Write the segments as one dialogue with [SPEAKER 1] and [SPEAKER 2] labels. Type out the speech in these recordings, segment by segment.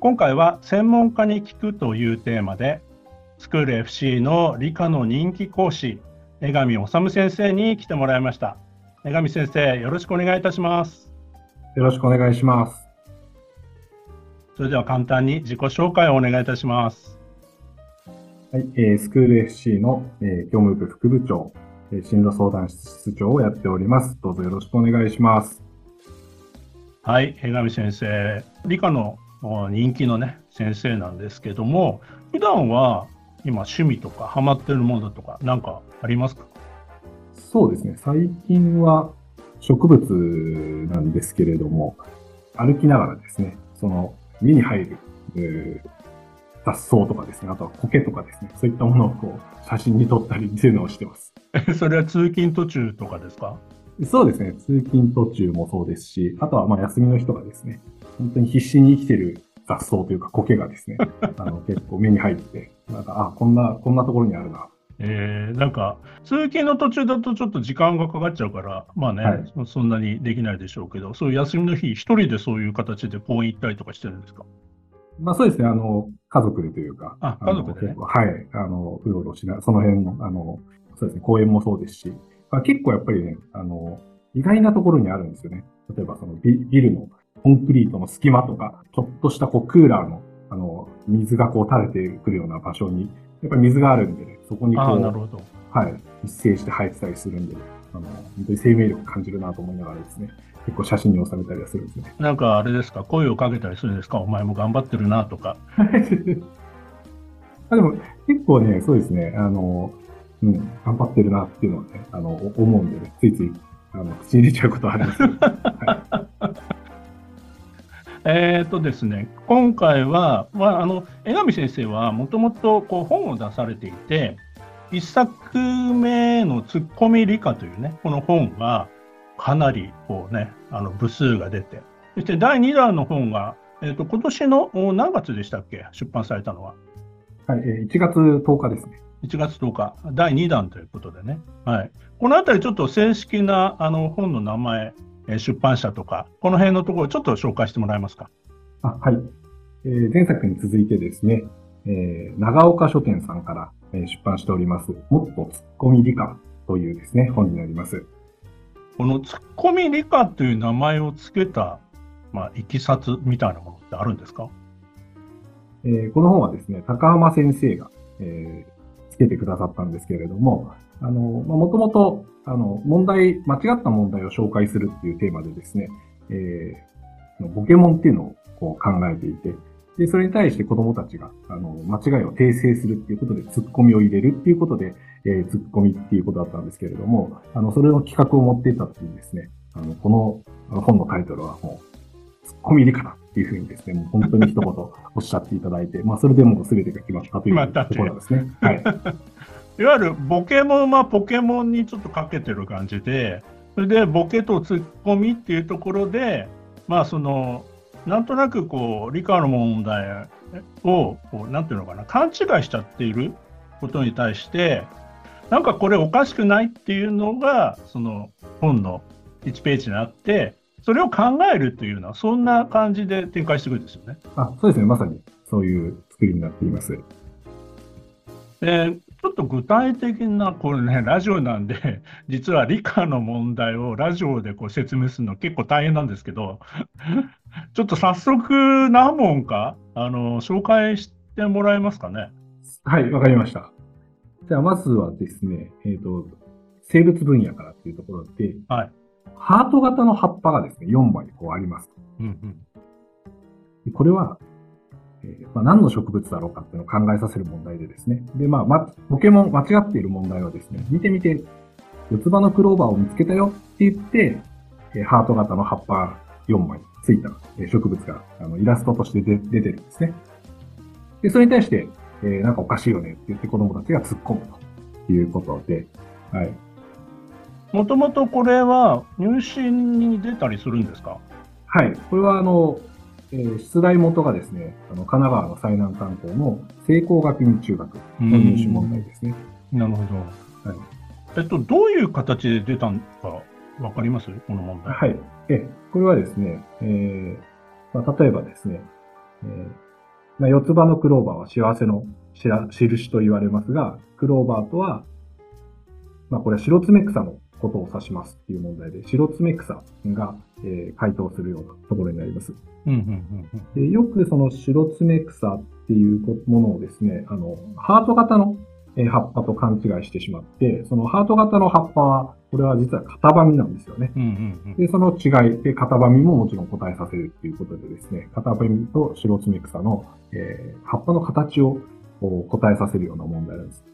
[SPEAKER 1] 今回は専門家に聞くというテーマでスクール FC の理科の人気講師江上治先生に来てもらいました。江上先生よろしくお願いいたします。
[SPEAKER 2] よろしくお願いします。
[SPEAKER 1] それでは簡単に自己紹介をお願いいたします。
[SPEAKER 2] はい、えー、スクール FC の、えー、業務部副部長、えー、進路相談室長をやっております。どうぞよろしくお願いします。
[SPEAKER 1] はい江上先生。理科の人気のね先生なんですけども普段は今趣味とかハマってるものとか何かありますか？
[SPEAKER 2] そうですね。最近は植物なんですけれども歩きながらですねその目に入る、えー、雑草とかですねあとは苔とかですねそういったものをこう写真に撮ったりっていうのをしてます。
[SPEAKER 1] それは通勤途中とかですか？
[SPEAKER 2] そうですね。通勤途中もそうですしあとはまあ休みの日とかですね本当に必死に生きてる雑草というか苔がですね、あの結構目に入って、なんか、あ、こんな、こんなところにあるな。
[SPEAKER 1] えー、なんか、通勤の途中だとちょっと時間がかかっちゃうから、まあね、はい、そんなにできないでしょうけど、そういう休みの日、一人でそういう形で公園行ったりとかしてるんですか？
[SPEAKER 2] まあそうですね、あの、家族でというか、
[SPEAKER 1] あ、家族で、ね、
[SPEAKER 2] はい、あの、うろうろしな、その辺の、あの、そうですね、公園もそうですし、まあ、結構やっぱりね、あの、意外なところにあるんですよね。例えばそのビビルのコンクリートの隙間とか、ちょっとしたこうクーラーの、あの、水がこう垂れてくるような場所に、やっぱり水があるんでね、そこにこう、
[SPEAKER 1] なるほど
[SPEAKER 2] はい、一斉して生えてたりするんで、ね、あの、本当に生命力感じるなと思いながらですね、結構写真に収めたりはするんですね。
[SPEAKER 1] なんかあれですか、声をかけたりするんですか、お前も頑張ってるなとか。
[SPEAKER 2] あでも結構ね、そうですね、あの、うん、頑張ってるなっていうのはね、あの、思うんでね、ついつい、あの、口に入れちゃうことはあります、ね。はい
[SPEAKER 1] えっ、とですね、今回は、まあ、あの江上先生はもともと本を出されていて、1作目のツッコミ理科というね、この本がかなりこうね、あの部数が出て、そして第2弾の本が、えっ、ー、と今年の何月でしたっけ、出版されたのは。
[SPEAKER 2] はい、1月10日ですね。
[SPEAKER 1] 1月10日、第2弾ということでね。はい。このあたりちょっと正式なあの本の名前、出版社とか、この辺のところちょっと紹介してもらえますか？
[SPEAKER 2] あはい、えー。前作に続いてですね、えー、長岡書店さんから、え出版しております、もっとツッコミ理科というですね、本になります。
[SPEAKER 1] このツッコミ理科という名前を付けた、まあ、いきさつみたいなものってあるんですか、
[SPEAKER 2] えー、この本はですね、高浜先生が、えー、付けてくださったんですけれども、あの、まあ、もともとあの、問題、間違った問題を紹介するっていうテーマでですね、えー、ボケモンっていうのをこう考えていて、で、それに対して子供たちが、あの、間違いを訂正するっていうことで、ツッコミを入れるっていうことで、えー、ツッコミっていうことだったんですけれども、あの、それの企画を持っていたっていうですね、あの、この本のタイトルはもう、ツッコミ理科だっていうふうにですね、もう本当に一言おっしゃっていただいて、まあ、それでもう全てが決まったというところなんですね。はい。
[SPEAKER 1] いわゆるボケモンはポケモンにちょっとかけてる感じで、それでボケとツッコミっていうところで、まあその、なんとなくこう、理科の問題を、こう、なんていうのかな、勘違いしちゃっていることに対して、なんかこれおかしくないっていうのが、その本の1ページにあって、それを考えるというような、そんな感じで展開していくんですよね。
[SPEAKER 2] あそうですね、まさにそういう作りになっています。
[SPEAKER 1] でちょっと具体的な、これね、ラジオなんで、実は理科の問題をラジオでこう説明するの結構大変なんですけど、ちょっと早速何問か、あの、紹介してもらえますかね？
[SPEAKER 2] はい、わかりました。じゃあ、まずはですね、えっ、ー、と、生物分野からっていうところで、
[SPEAKER 1] はい。
[SPEAKER 2] ハート型の葉っぱがですね、4枚こうあります。うんうん、これは、えー、まあ、何の植物だろうかっていうのを考えさせる問題でですね。で、まあ、ま、ポケモン間違っている問題はですね、見てみて、四つ葉のクローバーを見つけたよって言って、えー、ハート型の葉っぱ4枚ついた、えー、植物があのイラストとして出てるんですね。で、それに対して、えー、なんかおかしいよねって言って子供たちが突っ込むということで、はい。
[SPEAKER 1] もともとこれは入試に出たりするんですか？
[SPEAKER 2] はい。これはあの、えー、出題元がですね、あの神奈川の最南端校の聖光学院中学の入試問題ですね。
[SPEAKER 1] なるほど。はい。えっと、どういう形で出たのかわかります？この問題。
[SPEAKER 2] はい。え、これはですね、えー、まあ、例えばですね、えー、まあ、四つ葉のクローバーは幸せの印と言われますが、クローバーとは、まあ、これは白爪草のことを指しますっていう問題で、白爪草が、えー、回答するようなところになります。でよくその白爪草っていうものをですね、あの、ハート型の葉っぱと勘違いしてしまって、そのハート型の葉っぱは、これは実は型紙なんですよね。で、その違いで、型紙ももちろん答えさせるっていうことでですね、型紙と白爪草の、えー、葉っぱの形を答えさせるような問題なんです。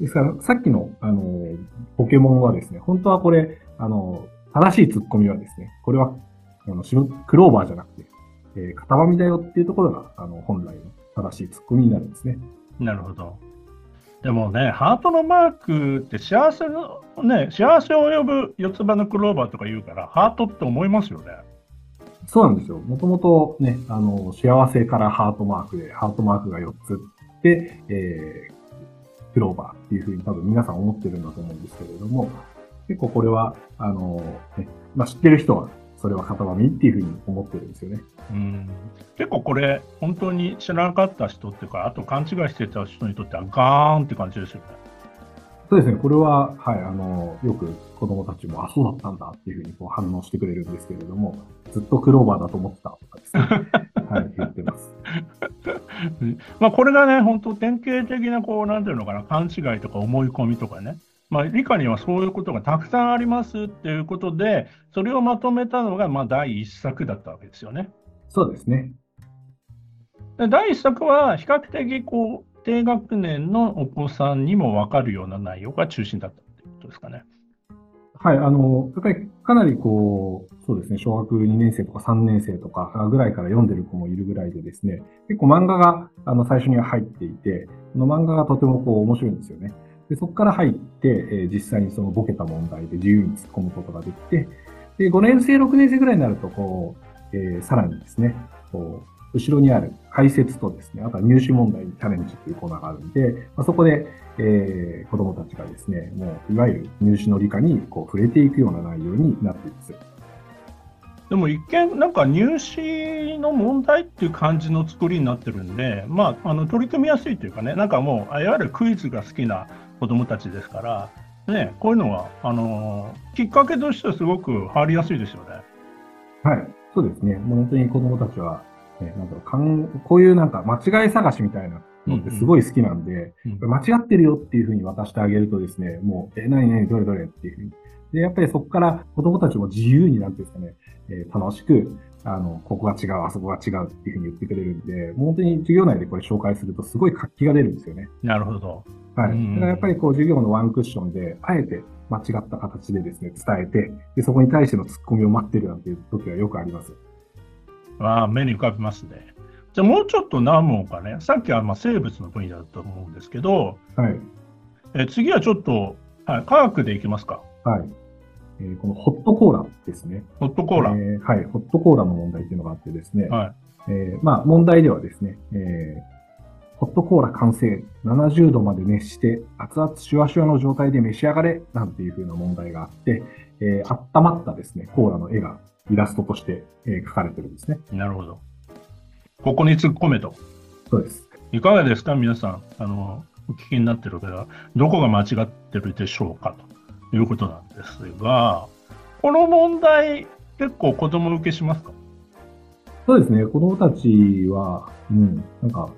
[SPEAKER 2] ですから、さっきの、あの、ポケモンはですね、本当はこれ、あの、正しいツッコミはですね、これは、あの、クローバーじゃなくて、えー、型紙だよっていうところが、あの、本来の正しいツッコミになるんですね。
[SPEAKER 1] なるほど。でもね、ハートのマークって幸せの、ね、幸せを呼ぶ四つ葉のクローバーとか言うから、ハートって思いますよね。
[SPEAKER 2] そうなんですよ。もともとね、あの、幸せからハートマークで、ハートマークが4つで、えー、クローバーっていうふうに多分皆さん思ってるんだと思うんですけれども、結構これは、あの、ね、まあ、知ってる人はそれは型紙っていうふうに思ってるんですよね。
[SPEAKER 1] うん結構これ、本当に知らなかった人っていうか、あと勘違いしてた人にとってはガーンって感じですよね。
[SPEAKER 2] そうですね、これは、はい、あの、よく子供たちも、あ、そうだったんだっていうふうにこう反応してくれるんですけれども、ずっとクローバーだと思ってたとかですね、はい、言ってます。
[SPEAKER 1] まあこれがね、本当典型的な、こう、なんていうのかな、勘違いとか思い込みとかね、まあ、理科にはそういうことがたくさんありますっていうことで、それをまとめたのがまあ第一作だったわけですよね。
[SPEAKER 2] そうですね。
[SPEAKER 1] で第一作は比較的こう低学年のお子さんにも分かるような内容が中心だったということですかね。
[SPEAKER 2] はい、あの、やっぱりかなりこう、そうですね、小学2年生とか3年生とかぐらいから読んでる子もいるぐらいでですね、結構漫画があの最初には入っていて、この漫画がとてもこう面白いんですよね。でそこから入って、え、実際にそのボケた問題で自由に突っ込むことができて、で、5年生、6年生ぐらいになると、こう、えー、さらにですね、こう、後ろにある解説とですね、あとは入試問題にチャレンジというコーナーがあるんで、まあ、そこで、えー、子供たちがですね、もう、いわゆる入試の理科にこう触れていくような内容になっています。
[SPEAKER 1] でも一見、なんか入試の問題っていう感じの作りになってるんで、まあ、あの取り組みやすいというかね、なんかもう、いわゆるクイズが好きな子どもたちですから、ね、こういうのはあのきっかけとしてはすごく入りやすいですよね。
[SPEAKER 2] はい、そうですね。もう本当に子どもたちは、ね、なんだろうかんこういうなんか間違い探しみたいなのってすごい好きなんで、うんうん、間違ってるよっていうふうに渡してあげるとですね、もう、え、何何どれどれっていうふうに。で、やっぱりそこから子供たちも自由になんていうんですかね、えー、楽しく、あの、ここが違う、あそこが違うっていうふうに言ってくれるんで、本当に授業内でこれ紹介するとすごい活気が出るんですよね。
[SPEAKER 1] なるほど。
[SPEAKER 2] はい。だからやっぱりこう授業のワンクッションで、あえて間違った形でですね、伝えて、で、そこに対しての突っ込みを待ってるなんていう時はよくあります。
[SPEAKER 1] ああ、目に浮かびますね。じゃあもうちょっと何問かね、さっきはまあ生物の分野だと思うんですけど、
[SPEAKER 2] はい。
[SPEAKER 1] え次はちょっと、はい、科学でいきますか。
[SPEAKER 2] はい。えー、このホットコーラですね。
[SPEAKER 1] ホットコーラ、え
[SPEAKER 2] ー、はい。ホットコーラの問題っていうのがあってですね。はい。えー、まあ問題ではですね、えー、ホットコーラ完成、70度まで熱して、熱々シュワシュワの状態で召し上がれ、なんていう風な問題があって、えー、温まったですね、コーラの絵がイラストとして、えー、描かれてるんですね。
[SPEAKER 1] なるほど。ここに突っ込めと。
[SPEAKER 2] そうです。
[SPEAKER 1] いかがですか皆さん。あの、お聞きになってる方は、どこが間違ってるでしょうかということなんですが、この問題、結構子供受けしますか？
[SPEAKER 2] そうですね。子供たちは、うん、なんか、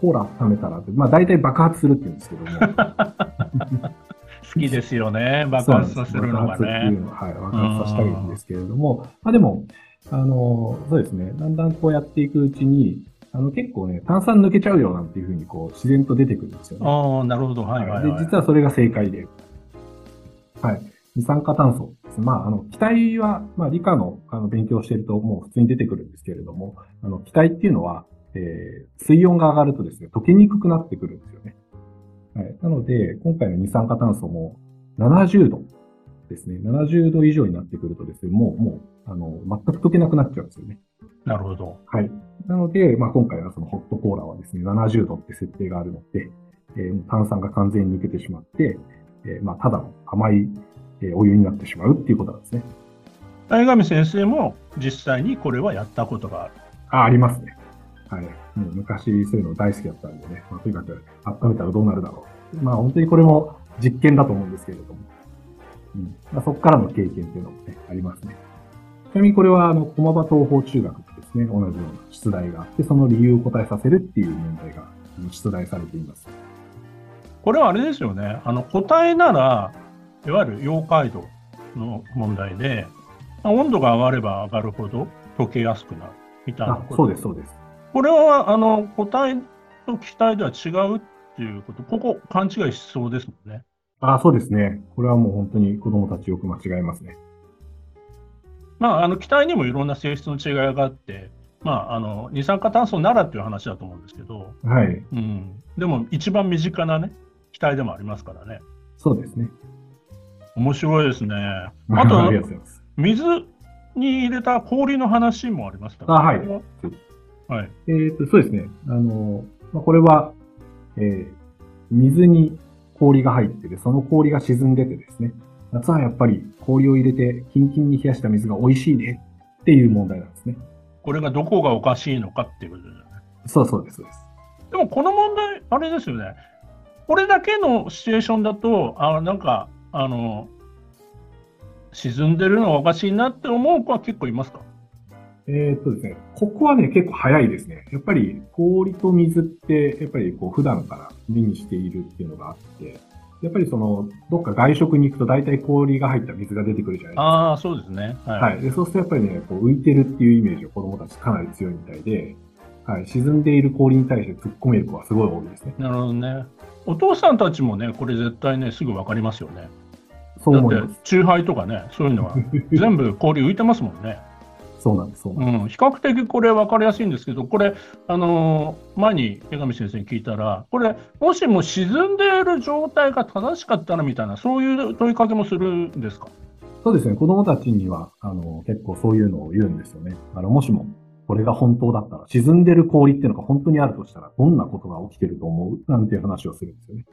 [SPEAKER 2] コーラ温めたらって、まあ大体爆発するって言うんですけども。
[SPEAKER 1] 好きですよね、爆発させるのがね。爆発
[SPEAKER 2] は、はい、爆発させたいんですけれども、まあでも、あの、そうですね、だんだんこうやっていくうちに、あの結構ね、炭酸抜けちゃうよなんていうふうにこう自然と出てくるんですよね。
[SPEAKER 1] ああ、なるほど。はい、はい、
[SPEAKER 2] で、実はそれが正解で。はい。二酸化炭素です。まあ、あの、気体は、まあ、理科のあの勉強しているともう普通に出てくるんですけれども、あの、気体っていうのは、えー、水温が上がるとですね、溶けにくくなってくるんですよね。はい。なので、今回の二酸化炭素も70度ですね、70度以上になってくるとですね、もう、もう、あの、全く溶けなくなっちゃうんですよね。
[SPEAKER 1] なるほど。
[SPEAKER 2] はい。なので、まあ、今回はそのホットコーラはですね、70度って設定があるので、えー、炭酸が完全に抜けてしまって、えー、まあ、ただの甘い、えー、お湯になってしまうっていうことなんですね。
[SPEAKER 1] 相上先生も実際にこれはやったことがある
[SPEAKER 2] あ、ありますね。はい。もう昔そういうの大好きだったんでね、まあ、とにかく温めたらどうなるだろう。まあ本当にこれも実験だと思うんですけれども。うんまあ、そこからの経験っていうのもね、ありますね。ちなみにこれは、あの、駒場東方中学ですね、同じような出題があって、その理由を答えさせるっていう問題が出題されています。
[SPEAKER 1] これはあれですよね、あの、答えなら、いわゆる妖怪度の問題で、温度が上がれば上がるほど溶けやすくなるみたいなこと。
[SPEAKER 2] そうです、そうです。
[SPEAKER 1] これは、あの、答えと期待では違うっていうこと、ここ勘違いしそうですもんね。
[SPEAKER 2] あそうですね。これはもう本当に子供たちよく間違えますね。
[SPEAKER 1] まあ、あの気体にもいろんな性質の違いがあって、まあ、あの二酸化炭素ならっていう話だと思うんですけど、
[SPEAKER 2] はい。
[SPEAKER 1] うん、でも一番身近なね、気体でもありますからね。
[SPEAKER 2] そうですね。
[SPEAKER 1] 面白いですね。あと、あ水に入れた氷の話もありました、
[SPEAKER 2] ね、あ、はい。
[SPEAKER 1] はい。
[SPEAKER 2] えっ、ー、と、そうですね。あの、まあ、これは、えー、水に氷が入ってて、その氷が沈んでてですね、夏はやっぱり氷を入れてキンキンに冷やした水が美味しいねっていう問題なんですね。
[SPEAKER 1] これがどこがおかしいのかっていうことだよね。
[SPEAKER 2] そうそうです、そうです。
[SPEAKER 1] でもこの問題、あれですよね。これだけのシチュエーションだと、あなんか、あの、沈んでるのがおかしいなって思う子は結構いますか？
[SPEAKER 2] えー、っとですね、ここはね、結構早いですね。やっぱり氷と水って、やっぱりこう普段から目にしているっていうのがあって、やっぱりその、どっか外食に行くと大体氷が入った水が出てくるじゃないですか。
[SPEAKER 1] ああ、そうですね。
[SPEAKER 2] はい。はい、でそうするとやっぱりね、こう浮いてるっていうイメージを子供たちかなり強いみたいで、はい、沈んでいる氷に対して突っ込める子はすごい多いですね。
[SPEAKER 1] なるほどね。お父さんたちもね、これ絶対ね、すぐわかりますよね。
[SPEAKER 2] そう思います。
[SPEAKER 1] だって、チューハイとかね、そういうのは 全部氷浮いてますもんね。
[SPEAKER 2] そうなんです、そうなんです。
[SPEAKER 1] うん、比較的これ分かりやすいんですけど、これ、あのー、前に江上先生に聞いたら、これ、もしも沈んでいる状態が正しかったらみたいな、そういう問いかけもするんですか？
[SPEAKER 2] そうですね、子供たちには、あの、結構そういうのを言うんですよね。あの、もしも、これが本当だったら、沈んでる氷っていうのが本当にあるとしたら、どんなことが起きてると思う？なんていう話をするんですよね。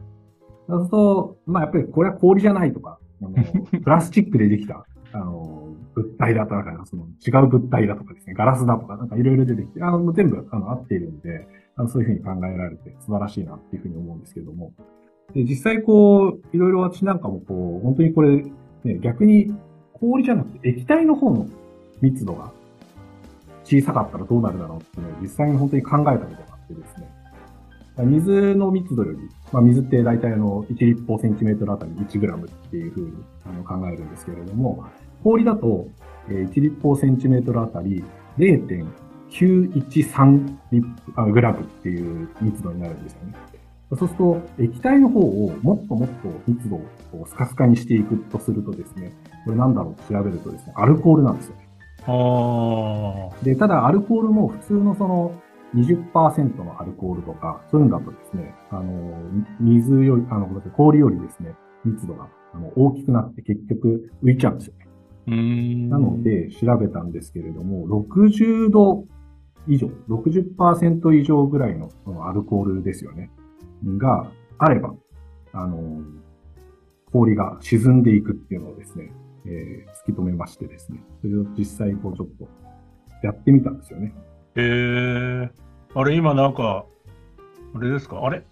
[SPEAKER 2] そうすると、まあ、やっぱりこれは氷じゃないとか、あの プラスチックでできた、あの、物体だとか、その違う物体だとかですね、ガラスだとか、なんかいろいろ出てきて、あの、全部、あの、合っているんで、あのそういうふうに考えられて素晴らしいなっていうふうに思うんですけれども、で、実際こう、いろいろ私なんかもこう、本当にこれ、ね、逆に氷じゃなくて液体の方の密度が小さかったらどうなるだろうっていうのを実際に本当に考えたことがあってですね、水の密度より、まあ、水って大体あの1立方センチメートルあたり1グラムっていうふうにあの考えるんですけれども、氷だと、え1立方センチメートルあたり0.913グラムっていう密度になるんですよね。そうすると、液体の方をもっともっと密度をスカスカにしていくとするとですね、これなんだろう？と調べるとですね、アルコールなんですよね。で、ただアルコールも普通のその20%のアルコールとか、そういうのだとですね、あの、水より、あの、氷よりですね、密度があの大きくなって結局浮いちゃうんですよね。なので、調べたんですけれども、60度以上、60%以上ぐらいのアルコールですよね。があれば、あの、氷が沈んでいくっていうのをですね、えー、突き止めましてですね、それを実際こうちょっとやってみたんですよね。
[SPEAKER 1] へえー、あれ今なんか、あれですか？あれ？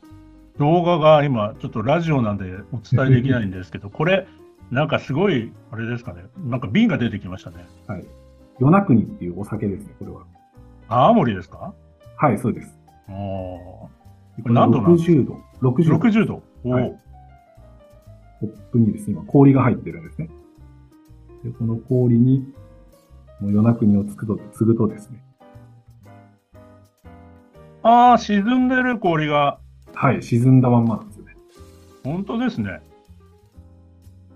[SPEAKER 1] 動画が今ちょっとラジオなんでお伝えできないんですけど、これなんかすごい、あれですかね。なんか瓶が出てきましたね。
[SPEAKER 2] はい。与那国っていうお酒ですね、これは。
[SPEAKER 1] 青森ですか？
[SPEAKER 2] はい、そうです。
[SPEAKER 1] ああ。
[SPEAKER 2] これ何度なんですか ?60 度。
[SPEAKER 1] 60度。60度？おはい、
[SPEAKER 2] コップにですね、今氷が入ってるんですね。で、この氷に、もう与那国をつくと、継ぐとですね。
[SPEAKER 1] ああ、沈んでる氷が。
[SPEAKER 2] はい、沈んだまんまなんですよね。
[SPEAKER 1] 本当ですね。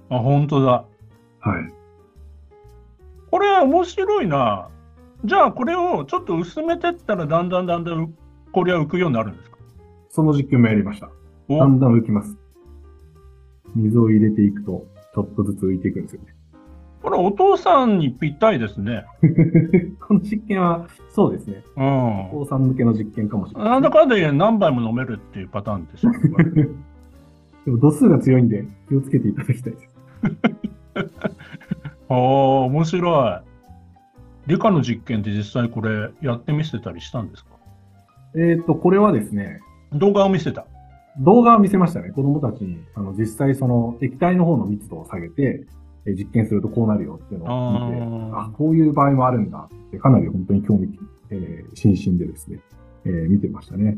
[SPEAKER 1] あ、本当だ。
[SPEAKER 2] はい。
[SPEAKER 1] これ面白いな。じゃあこれをちょっと薄めてったらだんだんだんだんこれは浮くようになるんですか？
[SPEAKER 2] その実験もやりました。
[SPEAKER 1] お
[SPEAKER 2] だんだん浮きます。水を入れていくと、ちょっとずつ浮いていくんですよね。
[SPEAKER 1] これお父さんにぴったりですね。
[SPEAKER 2] この実験は、そうですね。
[SPEAKER 1] うん。
[SPEAKER 2] お父さん向けの実験かもしれな
[SPEAKER 1] ないんだ
[SPEAKER 2] ですね、
[SPEAKER 1] かんだで何杯も飲めるっていうパターンですよね。こ れ
[SPEAKER 2] でも度数が強いんで気をつけていただきたいです。
[SPEAKER 1] ああ、面白い。理科の実験って実際これやってみせたりしたんですか？
[SPEAKER 2] えっ、と、これはですね、
[SPEAKER 1] 動画を見せた。
[SPEAKER 2] 動画を見せましたね。子供たちに、あの、実際その液体の方の密度を下げて、えー実験するとこうなるよっていうのを見て、あこういう場合もあるんだって、かなり本当に興味、えー津々でですね、えー見てましたね。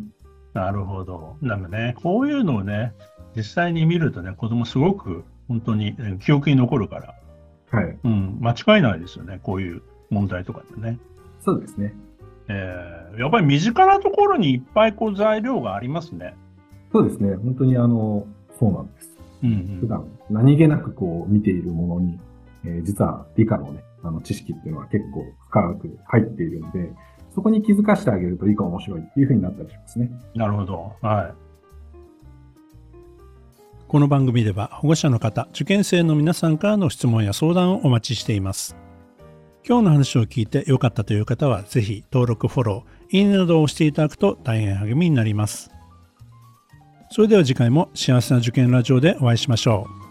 [SPEAKER 1] なるほど。なんかね、こういうのをね、実際に見るとね、子供すごく本当にえ記憶に残るから、
[SPEAKER 2] はい。
[SPEAKER 1] うん、間違いないですよね、こういう問題とかってね。
[SPEAKER 2] そうですね。
[SPEAKER 1] えーやっぱり身近なところにいっぱいこう材料がありますね。
[SPEAKER 2] そうですね。本当にあの、そうなんです。
[SPEAKER 1] うんうん、
[SPEAKER 2] 普段何気なくこう見ているものに、えー実は理科のね、あの知識っていうのは結構深く入っているので、そこに気づかせてあげると理科面白いっていう風になったりしますね。
[SPEAKER 1] なるほど。はい。
[SPEAKER 3] この番組では保護者の方、受験生の皆さんからの質問や相談をお待ちしています。今日の話を聞いて良かったという方は、ぜひ登録、フォロー、いいねなどを押していただくと大変励みになります。それでは次回も幸せな受験ラジオでお会いしましょう。